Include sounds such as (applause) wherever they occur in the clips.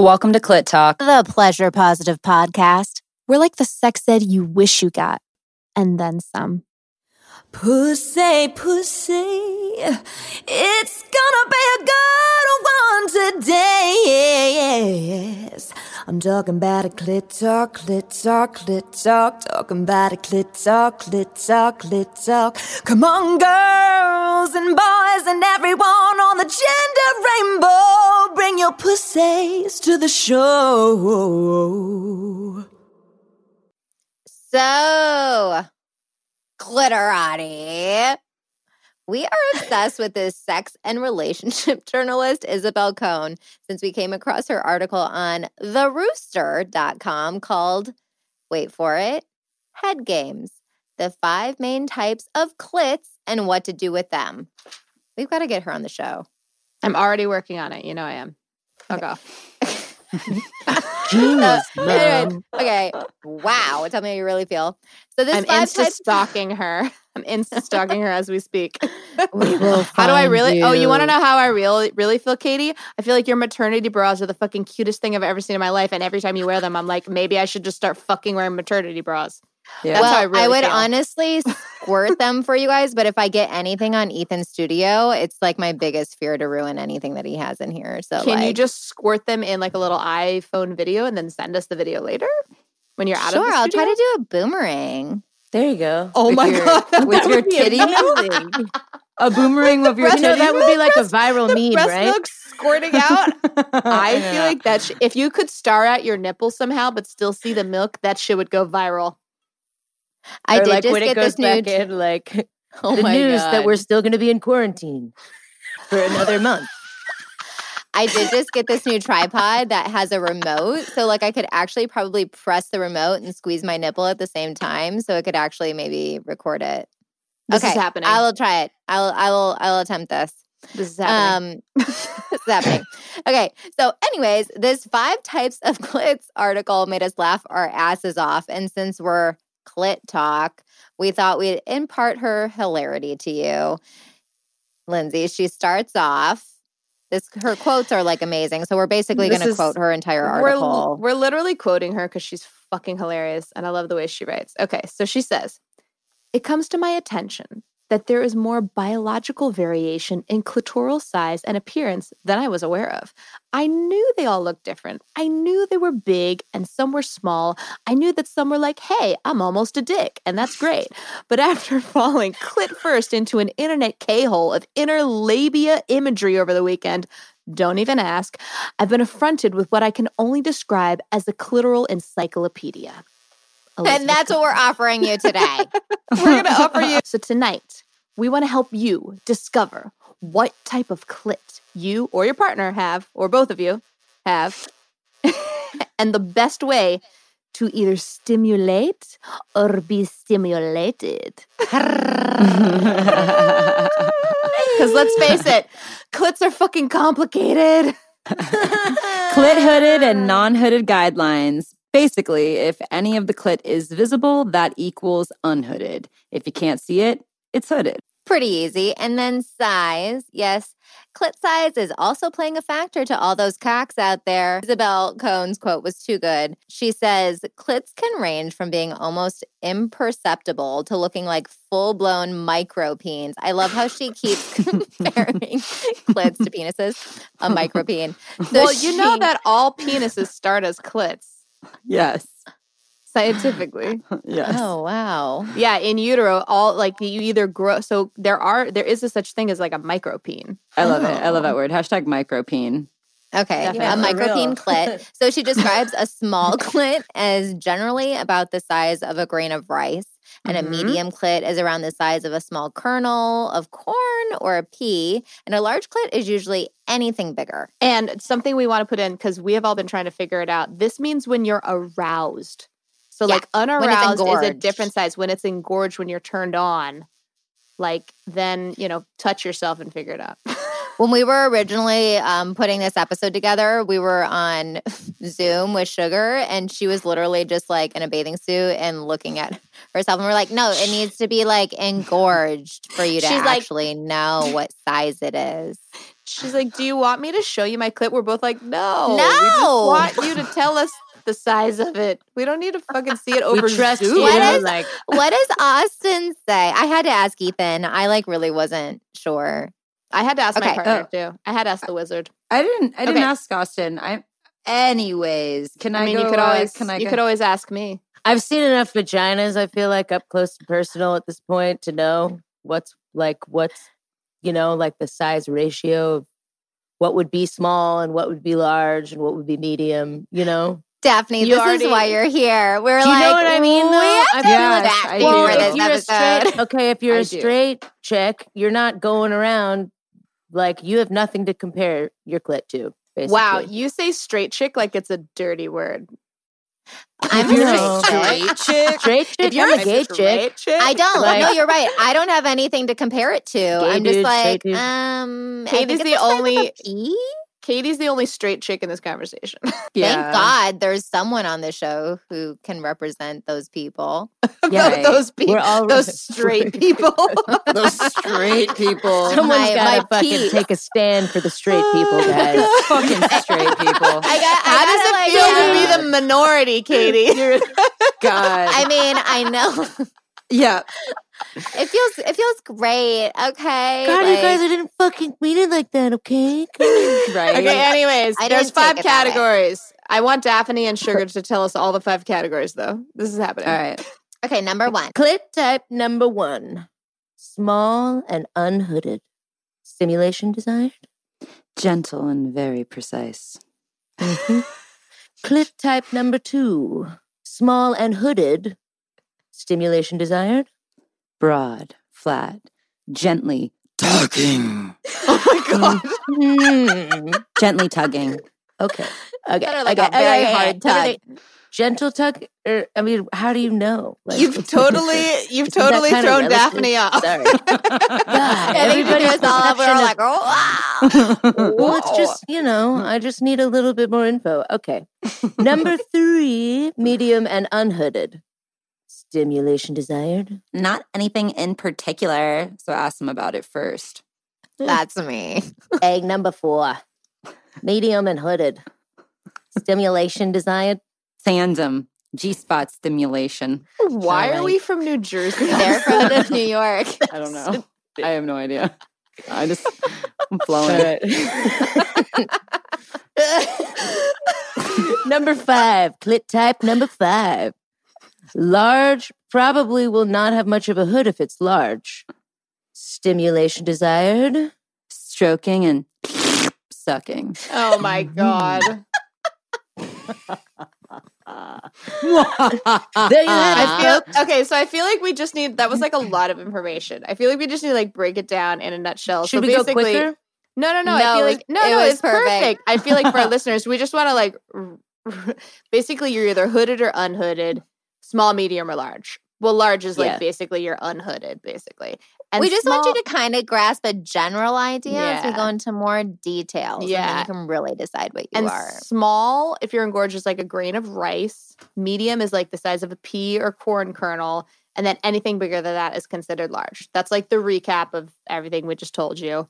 Welcome to Clit Talk. the pleasure positive podcast. We're like the sex ed you wish you got, and then some. Pussy, pussy, it's gonna be a good one today. Yes. I'm talking about a clit talk, clit talk, clit talk, talking about a clit talk, clit talk, clit talk. Come on, girls and boys and everyone on the gender rainbow, bring your pussies to the show. So, Clitorati. We are obsessed with this sex and relationship (laughs) journalist, Isabelle Kohn, since we came across her article on therooster.com called, wait for it, Head Games The Five Main Types of Clits and What to Do with Them. We've got to get her on the show. I'm already working on it. You know I am. I'll (laughs) (laughs) go. So, anyway, okay. Wow. Tell me how you really feel. So this I'm five insta types stalking her. (laughs) I'm insta stalking her as we speak. (laughs) We will (laughs) how do I find really? Oh, you want to know how I really really feel, Katie? I feel like your maternity bras are the fucking cutest thing I've ever seen in my life, and every time you wear them, I'm like, maybe I should just start fucking wearing maternity bras. Yeah. That's well, how I really would feel. honestly squirt them for you guys, but if I get anything on Ethan's studio, it's like my biggest fear to ruin anything that he has in here. So Can you just squirt them in like a little iPhone video and then send us the video later when you're out sure? of the I'll try to do a boomerang. There you go. Oh With my your- God, With your titty, a boomerang with your breast- titty. You know, that would be like a viral The breast milk squirting out. (laughs) I know. feel like that sh- if you could star out your nipple somehow but still see the milk, that shit would go viral. I or did like just when get it goes this back in, like oh the my news God. that we're still going to be in quarantine for another month. I did just get this new tripod that has a remote. So like I could actually probably press the remote and squeeze my nipple at the same time. So it could actually maybe record it. This okay. is happening. I will try it. I will I will I will attempt this. this is happening. Um (laughs) this is happening. Okay. So anyways, this five types of (laughs) clits article made us laugh our asses off. And since we're clit talk, we thought we'd impart her hilarity to you. Lindsay, she starts off. This her quotes are like amazing. So we're basically going to quote her entire we're, article. we're literally quoting her because she's fucking hilarious and I love the way she writes. Okay, so she says, It comes to my attention that there is more biological variation in clitoral size and appearance than I was aware of. I knew they all looked different. I knew they were big and some were small. I knew that some were like, hey, I'm almost a dick, and that's great. But (laughs) after falling clit first into an internet K hole of inner labia imagery over the weekend, don't even ask, I've been affronted with what I can only describe as a clitoral encyclopedia. And that's what we're offering you today. (laughs) we're going to offer you. So tonight, we want to help you discover what type of clit you or your partner have, or both of you have, (laughs) and the best way to either stimulate or be stimulated. (laughs) Because let's face it, clits are fucking complicated. Clit hooded and non hooded guidelines. Basically, if any of the clit is visible, that equals unhooded. If you can't see it, it's hooded. Pretty easy. And then size. Yes, clit size is also playing a factor to all those cocks out there. Isabelle Kohn's quote was too good. She says clits can range from being almost imperceptible to looking like full blown micropeens. I love how she keeps (laughs) comparing clits to penises, a micropeen. So well, you know that all penises start as clits Yes. scientifically. (laughs) Yes. Oh, wow. Yeah, in utero, all like you either grow. So there are there is a such thing as like a micropene. I love it. I love Oh. that word. Hashtag micropeen. Okay, Definitely. a For micropene real. clit. (laughs) So she describes a small (laughs) clit as generally about the size of a grain of rice, and Mhm. a medium clit is around the size of a small kernel of corn or a pea, and a large clit is usually anything bigger. And something we want to put in because we have all been trying to figure it out. This means when you're aroused. So Yeah, like unaroused is a different size. When it's engorged, when you're turned on, like then you know touch yourself and figure it out. (laughs) When we were originally um, putting this episode together, we were on Zoom with Sugar, and she was literally just like in a bathing suit and looking at herself. And we're like, no, it needs to be like engorged for you to She's like- actually know what size it is. She's like, "Do you want me to show you my clip?" We're both like, "No, we No. just want you to tell us the size of it. We don't need to fucking see it over we trust Zoom." What is- like what does Austin say? I had to ask Ethan. I like really wasn't sure. I had to ask my Okay. partner too. I had to ask the wizard. I didn't. I didn't Okay. ask Austin. I. Anyways, can I? I mean, go, you could uh, always Can I? you go- could always ask me. I've seen enough vaginas. I feel like up close and personal at this point to know what's like what's you know like the size ratio of what would be small and what would be large and what would be medium. You know. Daphne, You this is why you're here. We're Do you like, know what I mean, We though? have I to feel do like that I for if you're a straight, okay, if (laughs) you're I a do. straight chick, you're not going around like you have nothing to compare your clit to. Basically. Wow, you say straight chick like it's a dirty word. I'm If you're a a straight chick. chick. straight chick. If you're I'm a a gay chick. chick, I don't. Like- no, you're right. I don't have anything to compare it to. I'm just dude, like, um, I Katie's think the it's size of only- pea? Katie's the only straight chick in this conversation. (laughs) Yeah. Thank God there's someone on the show who can represent those people. (laughs) Yeah. those people, We're all those (laughs) straight people. Those straight people. Someone's My- got to fucking peep. take a stand for the straight people, guys. fucking straight people. I got. How I does gotta, it like, feel have- to be the minority, Katie? God. I mean, I know yeah. It feels. It feels great. Okay. God, you guys, I didn't fucking mean it like that, okay? (laughs) Right. okay, (laughs) anyways, I there's five take it that way. categories. I want Daphne and Sugar to tell us all the five categories, though. This is happening. All right. okay, number one. Clit type number one small and unhooded. Stimulation desired? Gentle and very precise. (laughs) Mhm. Clit type number two small and hooded. Stimulation desired? Broad, flat, gently tugging. (laughs) Oh my god. Hmm. (laughs) Gently tugging. Okay. Okay. Better like okay, a very okay, hard okay, tug. okay. Gentle tug? Or, I mean, how do you know? Like, You've totally, you've (laughs) totally kinda thrown? Daphne off. Sorry. I God, think we everybody's all over perception like, oh, wow. Well, it's just, you know, I just need a little bit more info. Okay. Number three, medium and unhooded. Stimulation desired. Not anything in particular. So ask them about it first. Hmm. That's me. (laughs) Egg number four, medium and hooded. Stimulation desired. Tandem. G spot stimulation. Why are we from New Jersey? (laughs) They're from (laughs) New York. I don't know. I have no idea. I just I'm All flowing. right. number five, clit type number five. Large probably will not have much of a hood if it's large. Stimulation desired. Stroking and (sniffs) sucking. oh my (laughs) god. There you have it. I feel okay, so I feel like we just need that was like a lot of information. I feel like we just need to like break it down in a nutshell. Should so we go basically, quicker? No, no, no. No, I feel like no, it no, it's perfect. perfect. I feel like for our (laughs) listeners, we just want to like r- r- basically you're either hooded or unhooded, small, medium, or large. Well, large is like Yeah. basically you're unhooded, basically. And we just want you to kind of grasp a general idea as we go into more details. And then Yeah. you can really decide what you and are. small, if you're engorged, is like a grain of rice. Medium is like the size of a pea or corn kernel. And then anything bigger than that is considered large. That's like the recap of everything we just told you.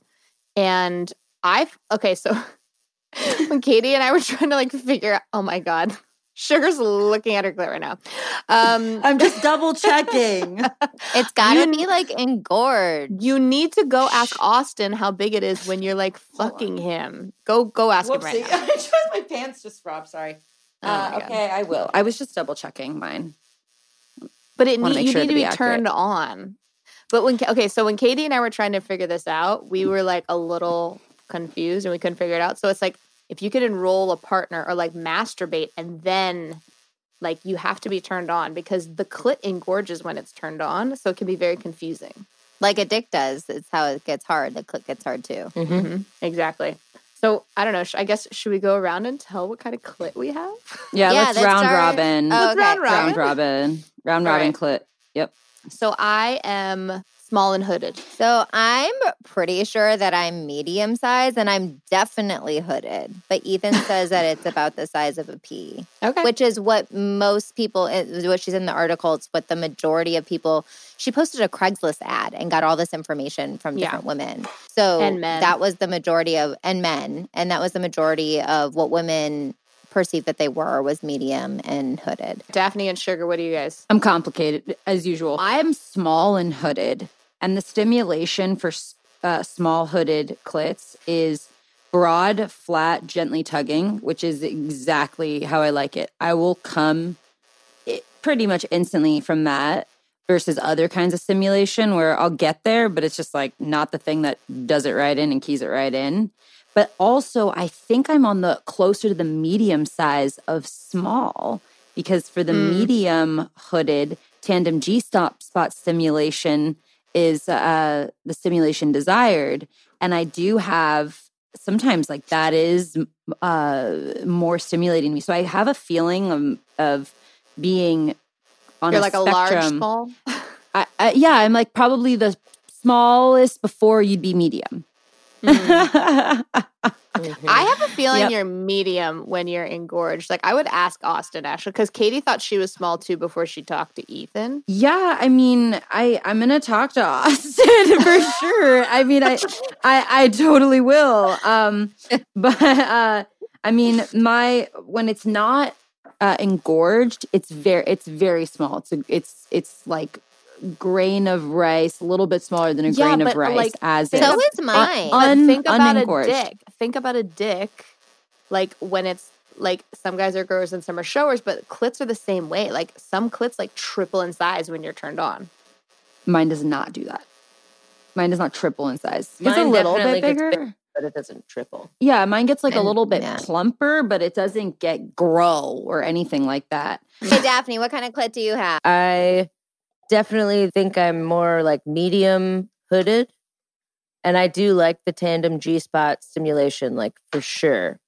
And I've, okay, so (laughs) when Katie and I were trying to like figure out, oh my God, Sugar's looking at her clit right now. Um, (laughs) I'm just double checking. (laughs) It's got to You- be like engorged. you need to go ask Austin how big it is when you're like fucking him. Go, go ask him right (laughs) now. My pants just Rob. Sorry. Oh Uh, okay, I will. I was just double checking mine. But it need, you sure need to be, be accurate. turned on. But when okay, so when Katie and I were trying to figure this out, we were like a little confused and we couldn't figure it out. So it's like if you could enroll a partner or like masturbate and then like you have to be turned on because the clit engorges when it's turned on, so it can be very confusing. Like a dick does. It's how it gets hard. The clit gets hard too. Mhm, Exactly. So I don't know. sh- I guess should we go around and tell what kind of clit we have? Yeah, (laughs) Yeah, let's let's round start- robin. Oh, Let's okay. round robin. round robin. Round robin right. clit. Yep. So I am small and hooded? So I'm pretty sure that I'm medium size and I'm definitely hooded. But Ethan (laughs) says that it's about the size of a pea, Okay. which is what most people, is what she's in the article, it's what the majority of people, she posted a Craigslist ad and got all this information from Yeah. different women. So And men. that was the majority of, and men, and that was the majority of what women perceived that they were was medium and hooded. Daphne and Sugar, what do you guys? I'm complicated as usual. I'm small and hooded, and the stimulation for uh, small hooded clits is broad, flat, gently tugging, which is exactly how I like it. I will come it, pretty much instantly from that versus other kinds of stimulation where I'll get there, but it's just like not the thing that does it right in and keys it right in. But also, I think I'm on the closer to the medium size of small because for the medium hooded tandem G stop spot stimulation is uh, the stimulation desired, and I do have sometimes like that is uh, more stimulating me. So I have a feeling of, of being on You're like a large spectrum. small. I, I, yeah, I'm like probably the smallest before you'd be medium. I have a (laughs) feeling Yep. you're medium when you're engorged. Like I would ask Austin actually, because Katie thought she was small too before she talked to Ethan. Yeah, I mean, I I'm gonna talk to (laughs) Austin for sure. I mean, I I I totally will. Um, but uh, I mean, my when it's not uh, engorged, it's very it's very small. It's a, it's it's like grain of rice, a little bit smaller than a Yeah, grain but, of rice. like, as So is. Is mine. But Un- think about unengorged. a dick. Think about a dick, like when it's like some guys are growers and some are showers, but clits are the same way. Like some clits like triple in size when you're turned on. Mine does not do that. Mine does not triple in size. It's a little bit bigger. big. but it doesn't triple. Yeah, mine gets like a little bit yeah. plumper, but it doesn't get grow or anything like that. Hey, Daphne, what kind of clit do you have? I definitely think I'm more like medium hooded. And I do like the tandem G spot stimulation, like for sure.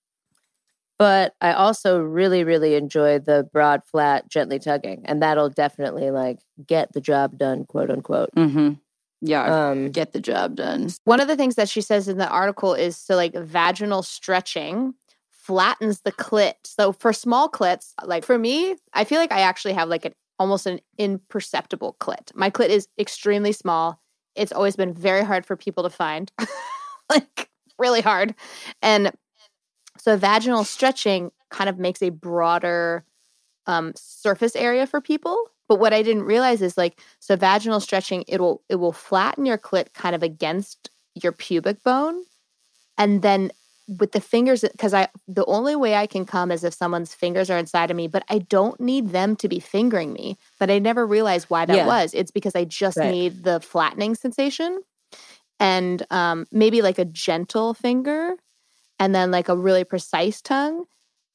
But I also really, really enjoy the broad, flat, gently tugging. And that'll definitely like get the job done, quote unquote. Mm-hmm. Yeah, Um, get the job done. One of the things that she says in the article is so like vaginal stretching flattens the clit. So for small clits, like for me, I feel like I actually have like an almost an imperceptible clit. My clit is extremely small. It's always been very hard for people to find. (laughs) like really hard. And so vaginal stretching kind of makes a broader um, surface area for people. But what I didn't realize is like so vaginal stretching it will it will flatten your clit kind of against your pubic bone, and then with the fingers because I the only way I can come is if someone's fingers are inside of me, but I don't need them to be fingering me. But I never realized why that Yeah. was. It's because I just Right. need the flattening sensation, and um, maybe like a gentle finger, and then like a really precise tongue.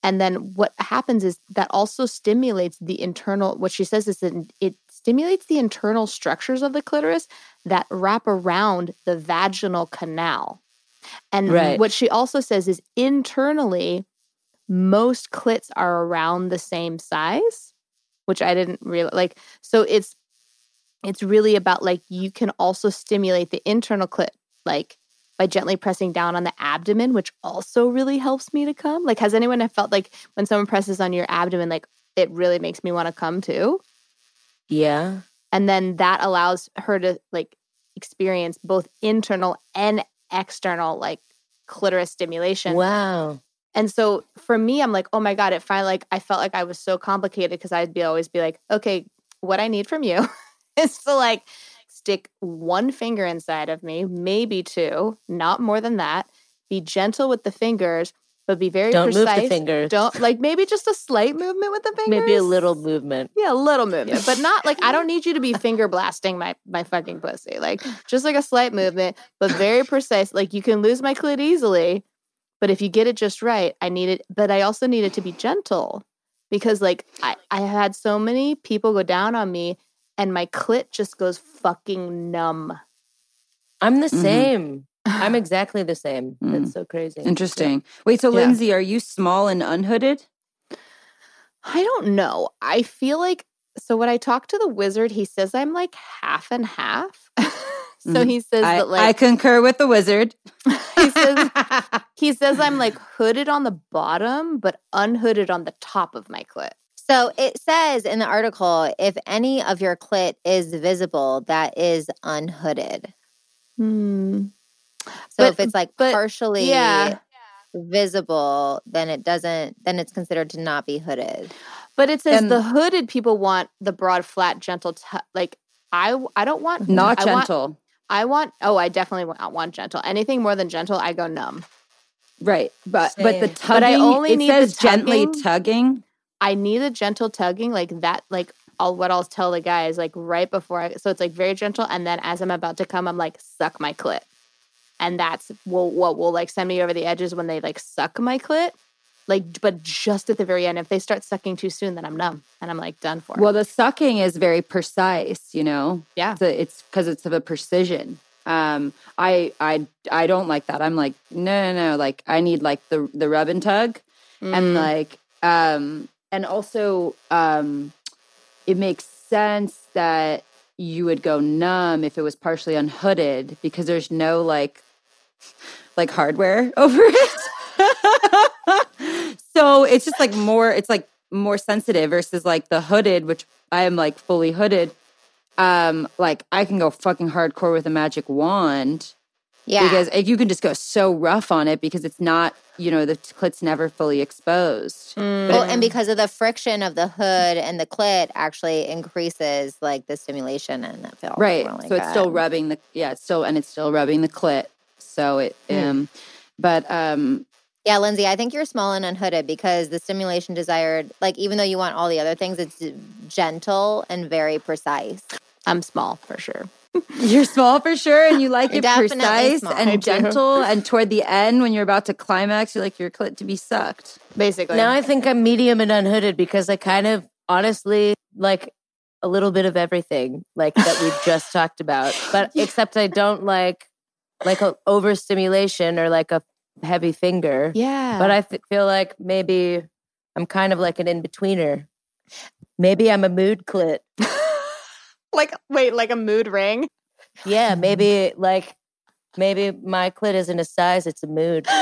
And then what happens is that also stimulates the internal, what she says is that it stimulates the internal structures of the clitoris that wrap around the vaginal canal. And Right. what she also says is internally, most clits are around the same size, which I didn't realize. Like, so it's it's really about like you can also stimulate the internal clit, like by gently pressing down on the abdomen, which also really helps me to come. Like, has anyone felt like when someone presses on your abdomen, like it really makes me want to come too? yeah. And then that allows her to like experience both internal and external like clitoris stimulation. Wow. And so for me, I'm like, oh my God, it finally like I felt like I was so complicated because I'd be always be like, okay, what I need from you (laughs) is to like stick one finger inside of me, maybe two, not more than that. Be gentle with the fingers, but be very Don't precise. move the fingers. Don't like maybe just a slight movement with the fingers. Maybe a little movement. Yeah, a little movement, but not like I don't need you to be finger blasting my my fucking pussy. Like just like a slight movement, but very precise. Like you can lose my clit easily, but if you get it just right, I need it. But I also need it to be gentle because like I I had so many people go down on me, and my clit just goes fucking numb. I'm the Mhm. same. I'm (laughs) exactly the same. Mm. That's so crazy. Interesting. Wait, so Yeah. Lindsay, are you small and unhooded? I don't know. I feel like so when I talk to the wizard, he says I'm like half and half. (laughs) So Mhm. he says I, that I concur with the wizard. (laughs) he says he says I'm like hooded on the bottom, but unhooded on the top of my clit. So it says in the article if any of your clit is visible, that is unhooded. Hmm. So But- if it's like but- partially yeah. visible, then it doesn't. Then it's considered to not be hooded. But it says And- the hooded people want the broad, flat, gentle. T- like I, I don't want Not I want- gentle. I want. Oh, I definitely want, want gentle. Anything more than gentle, I go numb. Right. But but the tugging But I only it need the says gently tugging. tugging. I need a gentle tugging like that. Like I'll what I'll tell the guys like right before I. So it's like very gentle, and then as I'm about to come, I'm like suck my clit, and that's will what will like send me over the edges when they like suck my clit. Like, but just at the very end, if they start sucking too soon, then I'm numb and I'm like done for. Well, the sucking is very precise, you know. yeah. It's it's because it's of a precision. Um, I I I don't like that. I'm like no no no. Like I need like the the rub and tug, and Mm. like um and also um it makes sense that you would go numb if it was partially unhooded because there's no like like hardware (laughs) over it. so it's just like more it's like more sensitive versus like the hooded which I am like fully hooded. Um like I can go fucking hardcore with a magic wand Yeah. because like, you can just go so rough on it because it's not you know the clit's never fully exposed. Well, and because of the friction of the hood and the clit actually increases like the stimulation and that feels right. really so it's still rubbing the yeah it's still and it's still rubbing the clit so it um but um Yeah, Lindsay, I think you're small and unhooded because the stimulation desired, like even though you want all the other things, it's gentle and very precise. I'm small for sure. (laughs) you're small for sure and you like You're it precise small. I and do. gentle and toward the end when you're about to climax you like your clit to be sucked Basically. Now I think I'm medium and unhooded because I kind of honestly like a little bit of everything, like that we've just talked about. But (laughs) except I don't like like a overstimulation or like a heavy finger. yeah. But I th- feel like maybe I'm kind of like an in betweener. Maybe I'm a mood clit. (laughs) like wait, like a mood ring. Yeah, maybe like maybe my clit isn't a size; it's a mood. (laughs)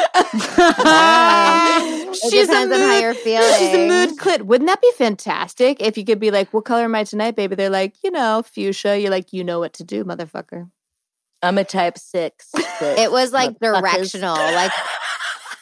It depends on how you're feeling. (laughs) She's a mood clit. Wouldn't that be fantastic if you could be like, "What color am I tonight, baby?" They're like, you know, fuchsia. You're like, you know what to do, motherfucker. I'm a type six. clit. It was like Motherfuckers. directional, like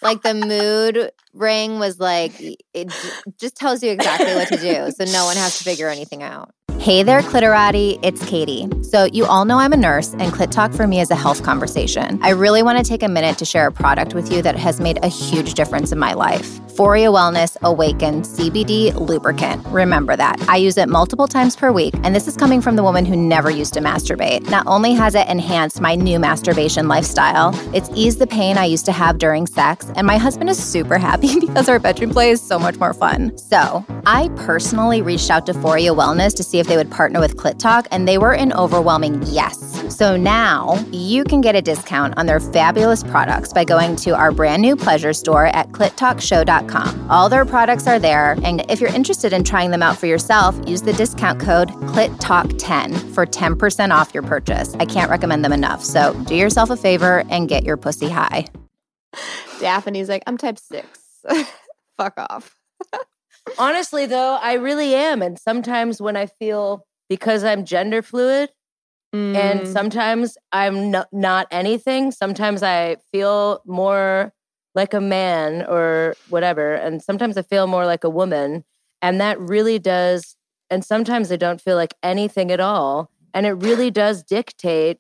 like the mood ring was like it just tells you exactly what to do, so no one has to figure anything out. Hey there, Clitorati. It's Katie. So, you all know I'm a nurse, and Clit Talk for me is a health conversation. I really want to take a minute to share a product with you that has made a huge difference in my life. Foria Wellness Awaken CBD Lubricant. Remember that. I use it multiple times per week, and this is coming from the woman who never used to masturbate. Not only has it enhanced my new masturbation lifestyle, it's eased the pain I used to have during sex, and my husband is super happy (laughs) because our bedroom play is so much more fun. So, I personally reached out to Foria Wellness to see if they would partner with Clit Talk, and they were an overwhelming yes. So now you can get a discount on their fabulous products by going to our brand new pleasure store at clittalkshow.com. All their products are there, and if you're interested in trying them out for yourself, use the discount code CLITTALK10 for 10% off your purchase. I can't recommend them enough. So do yourself a favor and get your pussy high. Daphne's like, I'm type six. (laughs) Fuck off. Honestly, though, I really am. And sometimes when I feel because I'm gender fluid Mm. and sometimes I'm no, not anything, sometimes I feel more like a man or whatever. And sometimes I feel more like a woman. And that really does. And sometimes I don't feel like anything at all. And it really does dictate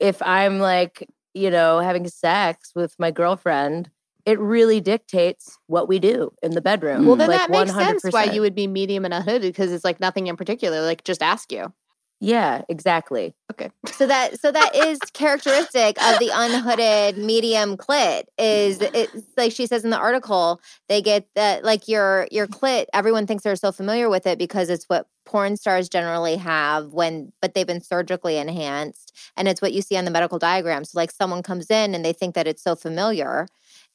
if I'm like, you know, having sex with my girlfriend. It really dictates what we do in the bedroom. well, then like that makes sense why you would be medium and unhooded because it's like nothing in particular. Like, just ask you. Yeah, exactly. Okay. So that so that is characteristic of the unhooded medium clit is it's like she says in the article they get that like your your clit everyone thinks they're so familiar with it because it's what porn stars generally have when but they've been surgically enhanced and it's what you see on the medical diagram so like someone comes in and they think that it's so familiar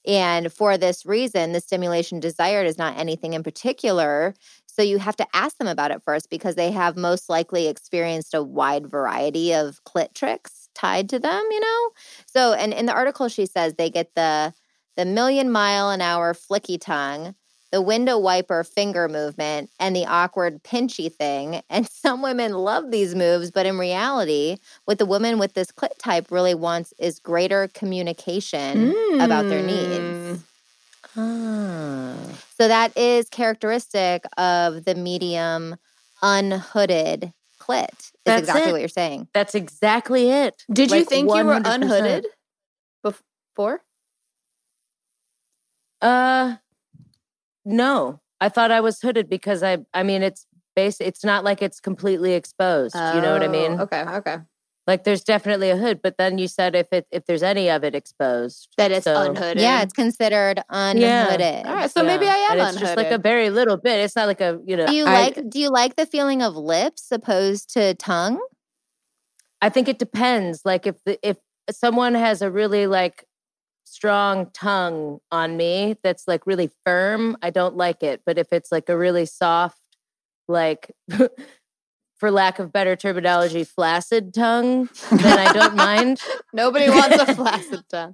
and for this reason the stimulation desired is not anything in particular so you have to ask them about it first because they have most likely experienced a wide variety of clit tricks. tied to them, you know? So, and in the article, she says they get the the million mile an hour flicky tongue, the window wiper finger movement, and the awkward pinchy thing. (laughs) And some women love these moves, but in reality, what the woman with this clit type really wants is greater communication about their needs. Ah. So that is characteristic of the medium unhooded clit. Is That's exactly it. what you're saying. That's exactly it. Did you Like, think you were 100%. unhooded before? Uh, no. I thought I was hooded because I. I mean, it's base. It's not like it's completely exposed. you know what I mean? Oh, Okay, okay. Like, there's definitely a hood, but then you said if it if there's any of it exposed, That it's so- unhooded. Yeah, it's considered unhooded. All right, so maybe I am and it's unhooded. just like a very little bit. It's not like a you know. Do you I- like do you like the feeling of lips opposed to tongue? I think it depends. Like if the, if someone has a really like strong tongue on me that's like really firm, I don't like it. But if it's like a really soft, like (laughs) for lack of better terminology, flaccid tongue, then I don't mind. (laughs) Nobody wants a flaccid (laughs) tongue.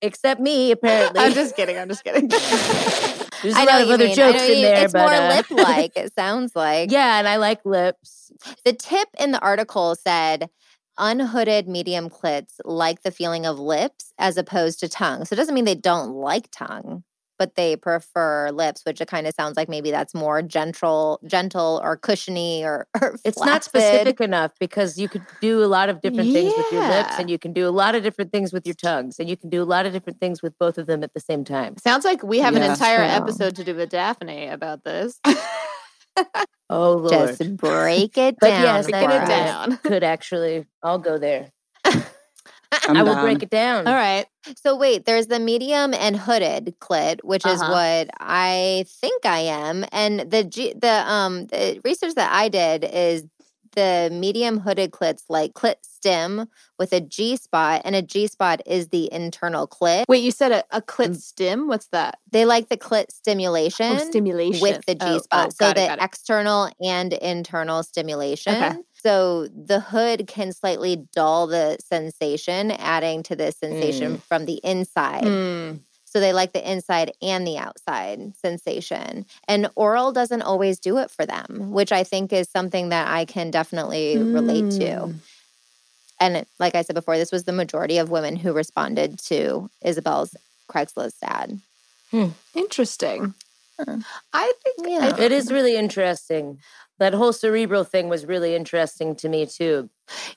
Except me, apparently. I'm just kidding. I'm just kidding. (laughs) There's a I lot of other mean. Jokes you in there, It's but more uh, lip-like. It sounds like. yeah, and I like lips. The tip in the article said unhooded medium clits like the feeling of lips as opposed to tongue. So it doesn't mean they don't like tongue, but they prefer lips, which it kind of sounds like maybe that's more gentle, gentle or cushiony or, (laughs) or It's not specific enough because you could do a lot of different things with your lips and you can do a lot of different things with your tongues and you can do a lot of different things with both of them at the same time. Sounds like we have an entire true. episode to do with Daphne about this. (laughs) Oh Lord. Just break it but down. yes, for Breaking it down. could actually I'll go there. I'm I will down. break it down. All right. So wait, there's the medium and hooded clit, which is Uh-huh. what I think I am, and the G, the um the research that I did is the medium hooded clits like clit stem with a G spot, and a G spot is the internal clit. Wait, you said a, a clit stim? What's that? They like the clit stimulation. Oh, stimulation. with the G Oh, spot. oh, so it, the external and internal stimulation. Okay. So the hood can slightly dull the sensation, adding to the sensation from the inside. Mm. So they like the inside and the outside sensation. And oral doesn't always do it for them, which I think is something that I can definitely relate to. Mm. And like I said before, this was the majority of women who responded to Isabelle's Craigslist ad. Interesting. I think Yeah. It is really interesting. That whole cerebral thing was really interesting to me too.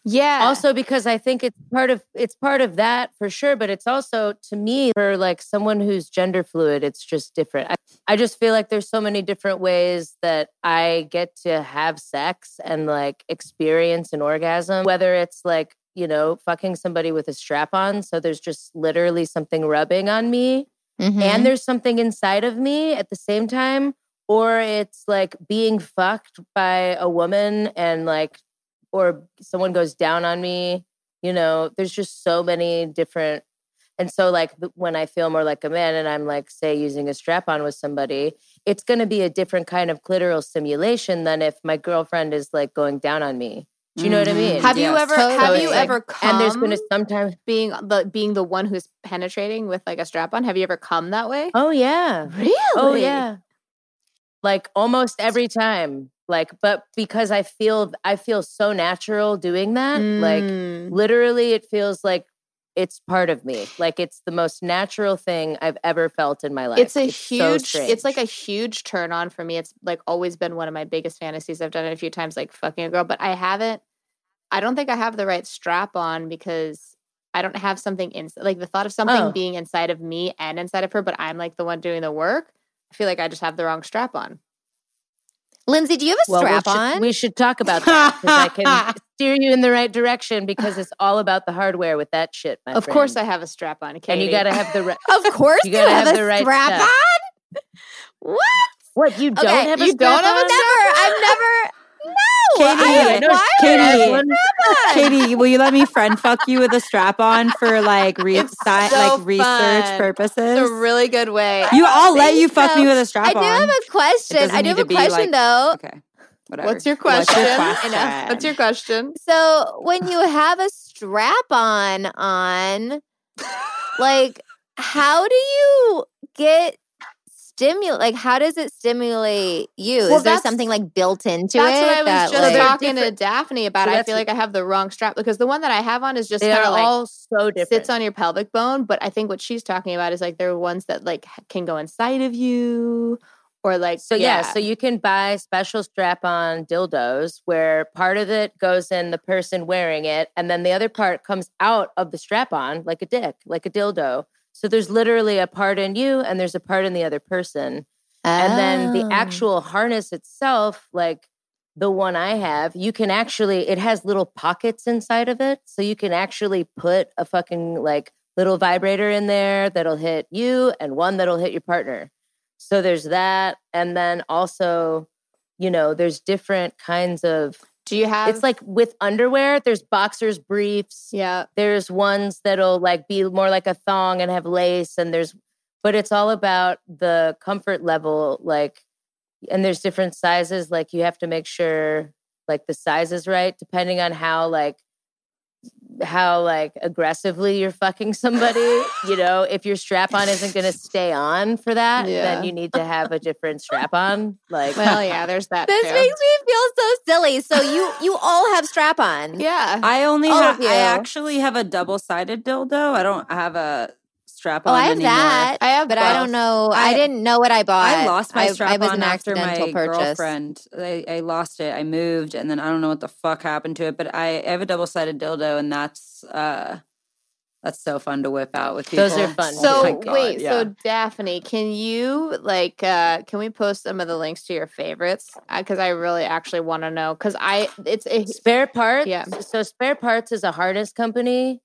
yeah. Also because I think it's part of it's part of that for sure, but it's also to me for like someone who's gender fluid, it's just different. I, I just feel like there's so many different ways that I get to have sex and like experience an orgasm, whether it's like, you know, fucking somebody with a strap on, so there's just literally something rubbing on me Mhm. and there's something inside of me at the same time or it's like being fucked by a woman and like or someone goes down on me you know there's just so many different and so like when i feel more like a man and i'm like say using a strap on with somebody it's going to be a different kind of clitoral stimulation than if my girlfriend is like going down on me do you know what i Mhm. mean have you Yes, ever have totally. you ever come and there's going to sometimes being the being the one who's penetrating with like a strap on? Have you ever come that way? oh yeah really? Oh yeah. Like almost every time. Like but because I feel I feel so natural doing that, like Mm. literally it feels like it's part of me. Like it's the most natural thing I've ever felt in my life. it's a so huge it's like a huge turn on for me it's like always been one of my biggest fantasies i've done it a few times like fucking a girl but i haven't i don't think i have the right strap on because i don't have something in like the thought of something Oh. being inside of me and inside of her but i'm like the one doing the work i feel like i just have the wrong strap on Lindsay, do you have a well, we strap should, on? we should talk about that because I can (laughs) steer you in the right direction because it's all about the hardware with that shit, my of course i have a strap on and you got to have the right. (laughs) of course, You you, gotta have, have a the right strap stuff. on. (laughs) What? What you don't Okay, have a you don't strap have a on? Never. I've never. No. Katie, I, I know why she would I has Katie. Katie, will you let me friend fuck you with a strap on for like re- It's so like research fun. purposes? it's a really good way you, I'll let you think fuck me with a strap on. I do have a question. I do have a question like- though. okay. whatever. What's your question? question? Enough. What's your question? (laughs) (laughs) So when you have a strap on on, like, how do you get stimulate? Like, how does it stimulate you? Well, Is there something like built into That's it? what I was that, just like- talking to Daphne about. So I feel like I have the wrong strap because the one that I have on is just They kind are of like all so different. sits on your pelvic bone. But I think what she's talking about is like there are ones that like can go inside of you or like So yeah. so you can buy special strap-on dildos where part of it goes in the person wearing it, and then the other part comes out of the strap-on like a dick, like a dildo. So there's literally a part in you, and there's a part in the other person. And then the Oh. actual harness itself, like the one I have, you can actually, it has little pockets inside of it. So you can actually put a fucking like little vibrator in there that'll hit you and one that'll hit your partner. So there's that. And then also, you know, there's different kinds of, do you have? it's like with underwear, there's boxers, briefs, yeah. there's ones that'll like be more like a thong and have lace and there's but it's all about the comfort level like and there's different sizes like you have to make sure like the size is right depending on how like how like aggressively you're fucking somebody you know if your strap on isn't going to stay on for that Yeah. then you need to (laughs) have a different strap on like Well, yeah. There's that. (laughs) This too. makes me feel so silly. So you you all have strap on. yeah. I only All have. I actually have a double sided dildo. I don't have a strap Oh, I have anymore. that. I have but I don't know. I, I- didn't know what I bought. I lost my I- strap I was on an after accidental my purchase. girlfriend. I, I lost it. I moved, and then I don't know what the fuck happened to it. But I, I have a double sided dildo, and that's uh, that's so fun to whip out with people. Those are fun. (laughs) So Oh God, wait, yeah. so Daphne, can you like uh can we post some of the links to your favorites? Because I really actually want to know because I it's a, Spare parts. Yeah. So spare parts is a harness company,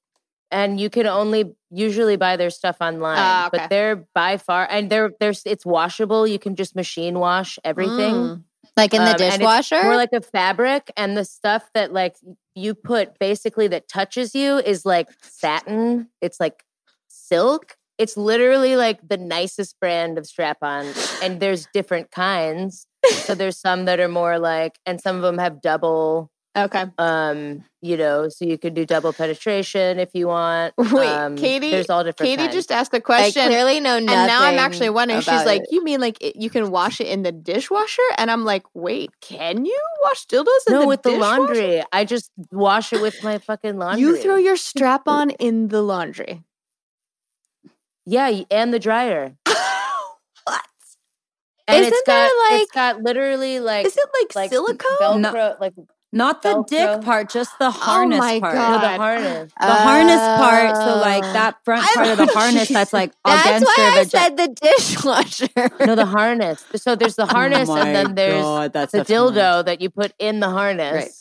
and you can only usually buy their stuff online. Ah, okay. But they're by far, and they're there's it's washable. You can just machine wash everything. Mm. Like in the Um, and it's dishwasher. More like a fabric, and the stuff that like you put basically that touches you is like satin. It's like silk. It's literally like the nicest brand of strap-on, and there's different kinds. So there's some that are more like, and some of them have double okay. um you know so you could do double penetration if you want (laughs) Wait, um, Katie- there's all different Katie kinds. just asked the I question. clearly know nothing. and now I'm actually wondering. She's like, it. "You mean like it, you can wash it in the dishwasher?" And I'm like, "Wait, can you wash dildos in no the with the laundry i just wash it with my fucking laundry You throw your strap on in the laundry. yeah and the dryer (laughs) what? and Isn't it's there, got like- it's got literally like Is it like, like silicone? velcro like Not the Velcro. dick part, just the oh harness my part. God. no, the harness The harness part. So like Oh. that front I part of the (laughs) harness she- that's like That's against why your I vagina. said the dishwasher. (laughs) no the harness so there's the oh harness oh and then there's God, that's the a fun. dildo that you put in the harness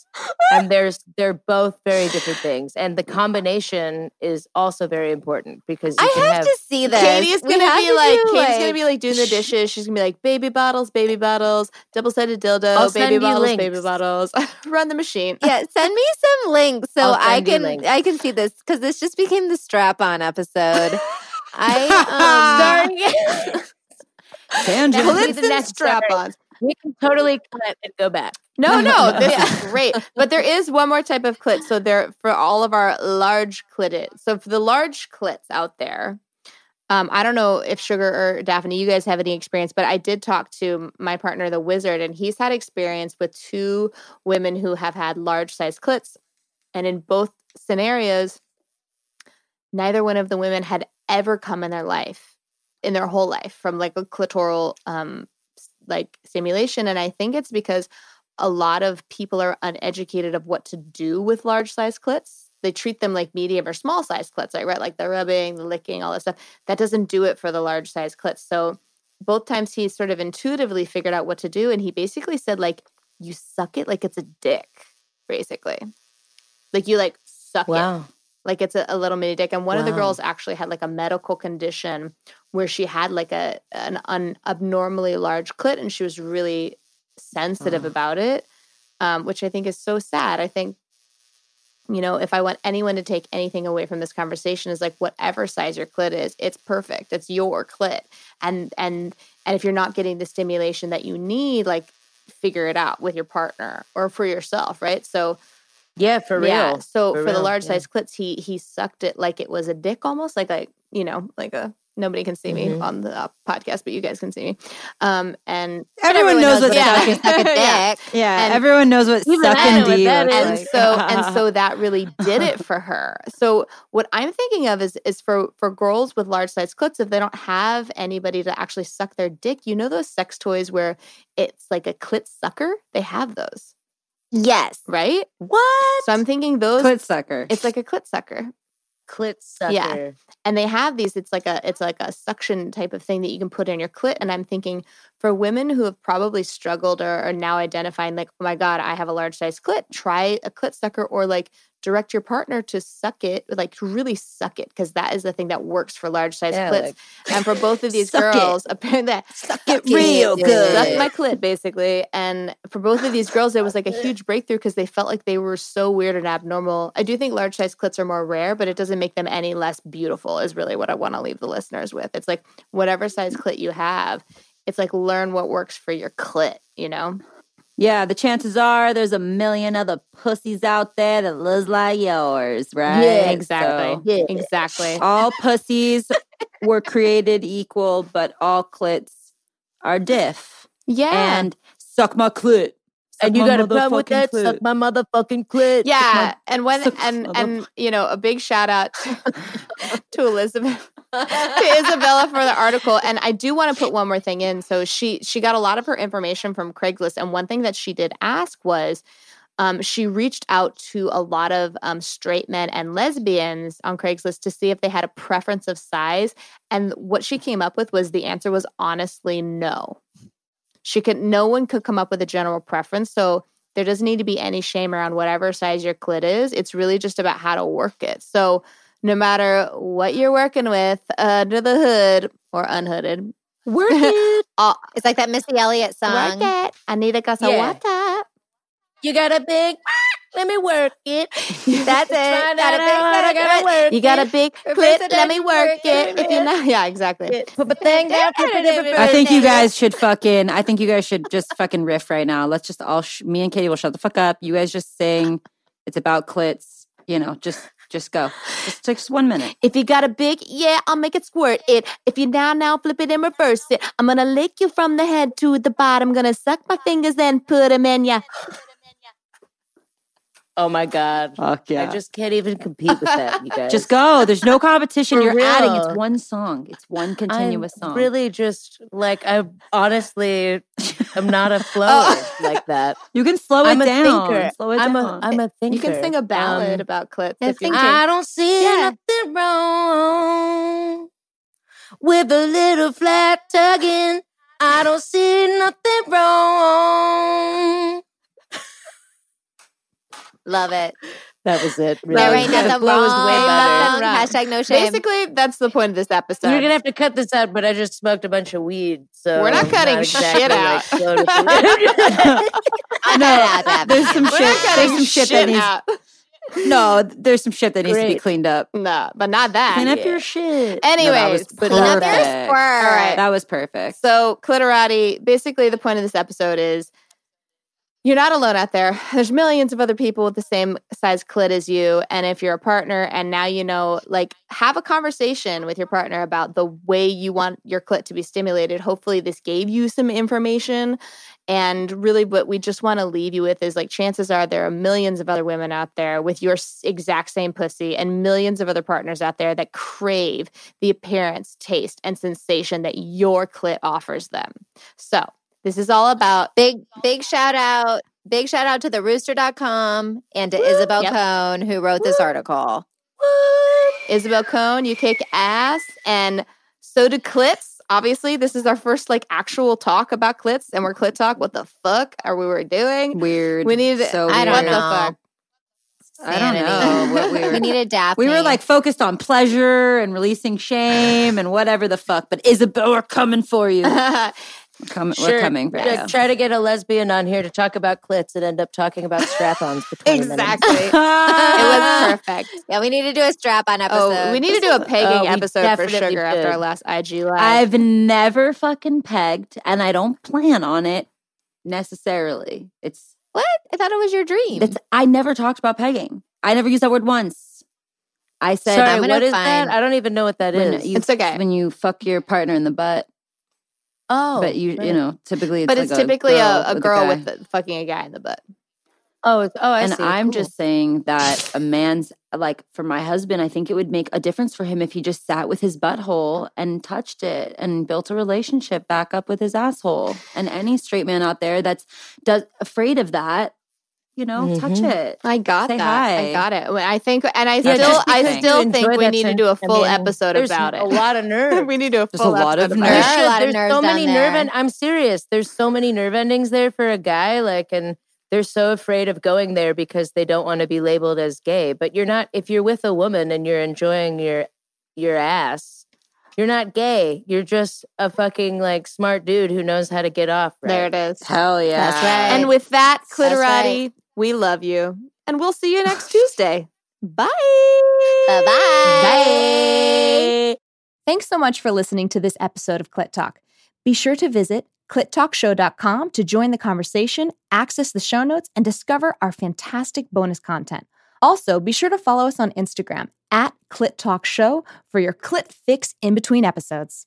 and there's they're both very different things and the combination is also very important because you I can have, to see this. Katie's We gonna be to like, do, Katie's gonna be like doing the dishes. She's gonna be like, baby bottles, baby bottles, double sided dildo, I'll baby send you bottles, baby bottles. (laughs) Run the machine. yeah, send me some links so I'll I send you can. I can see this because this just became the strap on episode. (laughs) I um, Sorry. (laughs) Tangent. That would be Clits the and next strap story. ons. we can totally cut and go back. No, no, this is (laughs) great. But there is one more type of clit. So there for all of our large clited. So for the large clits out there, um, I don't know if Sugar or Daphne, you guys have any experience, but I did talk to my partner, the wizard, and he's had experience with two women who have had large size clits. And in both scenarios, neither one of the women had ever come in their life, in their whole life, from like a clitoral um like stimulation. And I think it's because a lot of people are uneducated of what to do with large size clits. They treat them like medium or small size clits, right, like the rubbing, the licking, all that stuff. That doesn't do it for the large size clits. So both times he sort of intuitively figured out what to do, and he basically said like, "You suck it like it's a dick, basically, like you like suck it like it's a, a little mini dick and one of the girls actually had like a medical condition where she had like a an un, abnormally large clit and she was really sensitive about it um, which i think is so sad i think you know if i want anyone to take anything away from this conversation is like whatever size your clit is it's perfect it's your clit and and and if you're not getting the stimulation that you need like figure it out with your partner or for yourself, right? So Yeah, for real. yeah. So For for, the large yeah. size clits, he he sucked it like it was a dick, almost like like you know like a nobody can see me Mhm. on the uh, podcast, but you guys can see me. Um, and Everyone, knows, what what yeah. sucking. it's. Suck a (laughs) Yeah. dick. Yeah, And- everyone knows what Even I sucking know D that looks is. and like. so and (laughs) so that really did it for her. So what I'm thinking of is is for for girls with large size clits, if they don't have anybody to actually suck their dick, you know those sex toys where it's like a clit sucker. They have those, Yes. right? What? So I'm thinking those. clit sucker. it's like a clit sucker. Clit sucker. Yeah. and they have these it's like a it's like a suction type of thing that you can put in your clit and i'm thinking for women who have probably struggled or are now identifying like oh my god i have a large size clit try a clit sucker or like direct your partner to suck it like to really suck it because that is the thing that works for large size Yeah, clits. like- and for both of (laughs) these Suck it. girls apparently that suck it real good. suck my clit basically. And for both of these girls it was like a (laughs) huge breakthrough because they felt like they were so weird and abnormal. I do think large size clits are more rare but it doesn't make them any less beautiful is really what i want to leave the listeners with. It's like whatever size clit you have it's like learn what works for your clit you know Yeah, the chances are there's a million other pussies out there that looks like yours, right? yeah exactly So, Yeah. exactly (laughs) all pussies were created equal, but all clits are diff. yeah And suck my clit. And you got a problem with that? clit. Suck my motherfucking clit. yeah and when and and you know a big shout out to, (laughs) to elizabeth (laughs) to Isabella for the article. And I do want to put one more thing in. So she she got a lot of her information from Craigslist, and one thing that she did ask was. Um, she reached out to a lot of um, straight men and lesbians on Craigslist to see if they had a preference of size. And what she came up with was the answer was honestly no. She could, no one could come up with a general preference. So there doesn't need to be any shame around whatever size your clit is. It's really just about how to work it. So no matter what you're working with under the hood or unhooded, Work (laughs) it. uh, It's like that Missy Elliott song. work it. I need a glass of water. You got a big. Let me work it. (laughs) That's it. Got a big clit. work You got a big clit. Let me work it. (laughs) If you know, yeah, exactly. Put my thing down. I think you guys should fucking. I think you guys should just fucking riff right now. Let's just all. Sh- me and Katie will shut the fuck up. You guys just sing. It's about clits. You know, just just go. Just takes one minute. If you got a big, yeah, I'll make it squirt it. If you now now flip it and reverse it, I'm gonna lick you from the head to the bottom. Gonna suck my fingers and put them in ya. Oh my god. Fuck yeah. I just can't even compete with that, you (laughs) guys. Just go. There's no competition. For You're adding. It's one song. It's one continuous I'm song. Really, just like I honestly, I'm not a (laughs) flower like that. you can slow I'm it a down. thinker. Slow it I'm down. a I'm a thinker. You can sing a ballad Um, about clits if you. I don't see Yeah. nothing wrong with a little flat tugging. I don't see nothing wrong. Love it. That was it. Yeah, really. right. The Nothing flow is wrong. way better. Wrong. Hashtag no shame. Basically, that's the point of this episode. You're gonna have to cut this out, but I just smoked a bunch of weed, so We're not I'm cutting exactly, (laughs) shit (laughs) out. flowing with the- I No, there's some We're shit. not There's some shit, shit that needs. No, there's some shit that needs to be cleaned up. No, but not that. Clean up your shit. No, Anyways, was but Clean up your squirt. All right. That was perfect. So, clitorati, basically, the point of this episode is you're not alone out there. There's millions of other people with the same size clit as you. And if you're a partner and now you know, like, have a conversation with your partner about the way you want your clit to be stimulated. Hopefully, this gave you some information. And really, what we just want to leave you with is like, chances are there are millions of other women out there with your exact same pussy and millions of other partners out there that crave the appearance, taste, and sensation that your clit offers them. So, this is all about Big big shout out. Big shout out to the rooster.com and to Isabelle Yep. Kohn who wrote this article. Isabelle Kohn. You kick ass, and so do clits. Obviously, this is our first like actual talk about clits, and we're clit talk. What the fuck are we were doing? Weird. We need so I don't what the know. fuck? I don't know what we were. (laughs) We needed Daphne. we were like focused on pleasure and releasing shame and whatever the fuck. But Isabelle, we're coming for you. (laughs) We're, coming, we're coming Try- to get a lesbian on here to talk about clits and end up talking about strap-ons for (laughs) 20 exactly. (laughs) it was (laughs) perfect. yeah, we need to do a strap on episode. Oh, we need to do a pegging Oh, episode for sugar after our last IG live. I've never fucking pegged, and I don't plan on it necessarily. It's What? I thought it was your dream. it's I never talked about pegging. I never used that word once. I said Sorry, what is that? I don't even know what that when is. you, It's okay. when you fuck your partner in the butt. Oh, but you right. you know typically it's but like it's typically a, a with girl guy. with the, fucking a guy in the butt. Oh, it's, oh, I and see. I'm Cool. just saying that a man's like for my husband, I think it would make a difference for him if he just sat with his butthole and touched it and built a relationship back up with his asshole. And any straight man out there that's does afraid of that, you know, touch Mhm. it. I got Say that. hi. I got it. I think, and I Yeah, still, I still think we that need to do a full mean, episode about it. A lot of (laughs) nerve. we need to do a There's a full lot episode of about There it. a lot of There's nerves so many there. nerve end. I'm serious. There's so many nerve endings there for a guy. Like, and they're so afraid of going there because they don't want to be labeled as gay. But you're not. If you're with a woman and you're enjoying your your ass, you're not gay. You're just a fucking like smart dude who knows how to get off. Right? There it is. Hell yeah. That's right. And with that, That's Clitorati, we love you. And we'll see you next (sighs) Tuesday. Bye. Bye-bye. Bye. Thanks so much for listening to this episode of Clit Talk. Be sure to visit clittalkshow.com to join the conversation, access the show notes, and discover our fantastic bonus content. Also, be sure to follow us on Instagram at Clit Talk Show for your clit fix in between episodes.